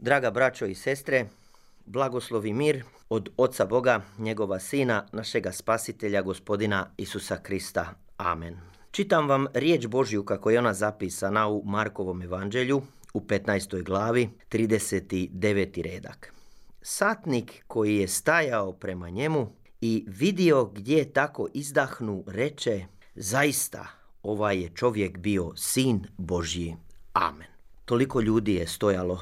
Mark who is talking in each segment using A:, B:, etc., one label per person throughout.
A: Draga braćo i sestre, blagoslovi mir od Oca Boga, njegova Sina, našega Spasitelja, gospodina Isusa Krista. Amen. Čitam vam riječ Božju kako je ona zapisana u Markovom evanđelju u 15. glavi, 39. redak. Satnik koji je stajao prema njemu i vidio gdje tako izdahnu, reče, zaista ovaj je čovjek bio sin Božji. Amen. Toliko ljudi je stojalo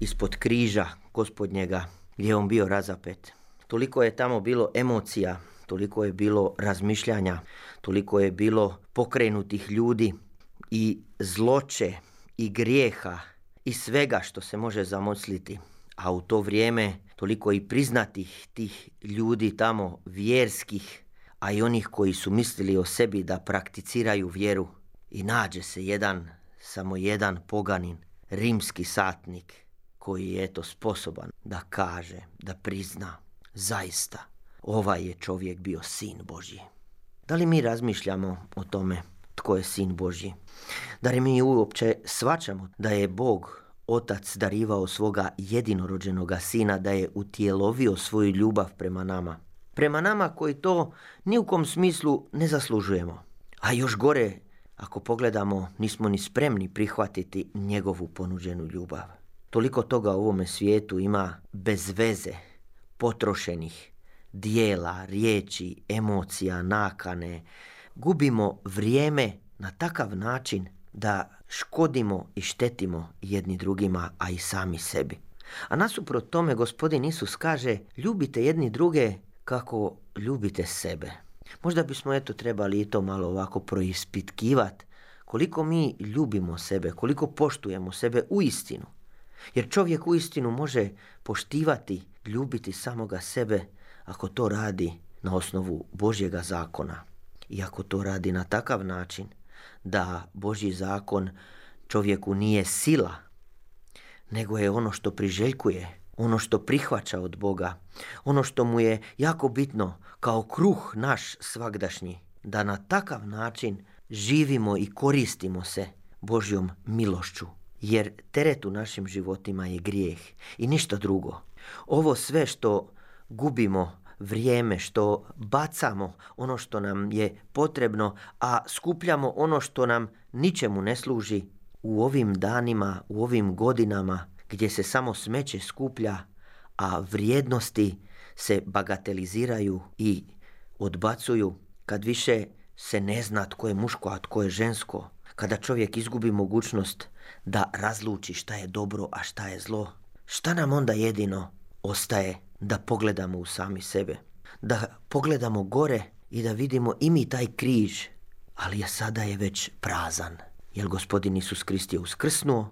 A: ispod križa gospodnjega gdje je on bio razapet. Toliko je tamo bilo emocija, toliko je bilo razmišljanja, toliko je bilo pokrenutih ljudi i zloče i grijeha i svega što se može zamosliti. A u to vrijeme toliko i priznatih tih ljudi tamo vjerskih, a i onih koji su mislili o sebi da prakticiraju vjeru. I nađe se jedan, samo jedan poganin, rimski satnik, koji je eto sposoban da kaže, da prizna, zaista, ovaj je čovjek bio sin Božji. Da li mi razmišljamo o tome tko je sin Božji? Da li mi uopće svačamo da je Bog otac darivao svoga jedinorođenoga sina, da je utjelovio svoju ljubav prema nama? Prema nama koji to ni u kom smislu ne zaslužujemo. A još gore, ako pogledamo, nismo ni spremni prihvatiti njegovu ponuđenu ljubav. Toliko toga u ovome svijetu ima bez veze, potrošenih dijela, riječi, emocija, nakane. Gubimo vrijeme na takav način da škodimo i štetimo jedni drugima, a i sami sebi. A nasuprot tome gospodin Isus kaže ljubite jedni druge kako ljubite sebe. Možda bismo eto trebali i to malo ovako proispitkivati koliko mi ljubimo sebe, koliko poštujemo sebe u istinu. Jer čovjek uistinu može poštivati, ljubiti samoga sebe ako to radi na osnovu Božjega zakona. I ako to radi na takav način da Božji zakon čovjeku nije sila, nego je ono što priželjkuje, ono što prihvaća od Boga, ono što mu je jako bitno kao kruh naš svagdašnji, da na takav način živimo i koristimo se Božjom milošću jer teret u našim životima je grijeh i ništa drugo. Ovo sve što gubimo vrijeme, što bacamo ono što nam je potrebno, a skupljamo ono što nam ničemu ne služi u ovim danima, u ovim godinama gdje se samo smeće skuplja, a vrijednosti se bagateliziraju i odbacuju kad više se ne zna tko je muško, a tko je žensko, kada čovjek izgubi mogućnost da razluči šta je dobro, a šta je zlo, šta nam onda jedino ostaje da pogledamo u sami sebe, da pogledamo gore i da vidimo i mi taj križ, ali je sada je već prazan, jer gospodin Isus Krist je uskrsnuo,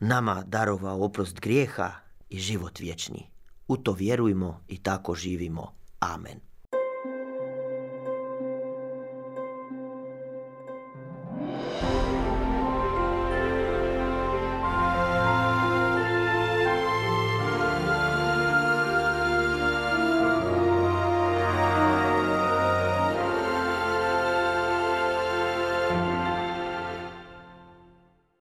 A: nama darovao oprost grijeha i život vječni. U to vjerujmo i tako živimo. Amen.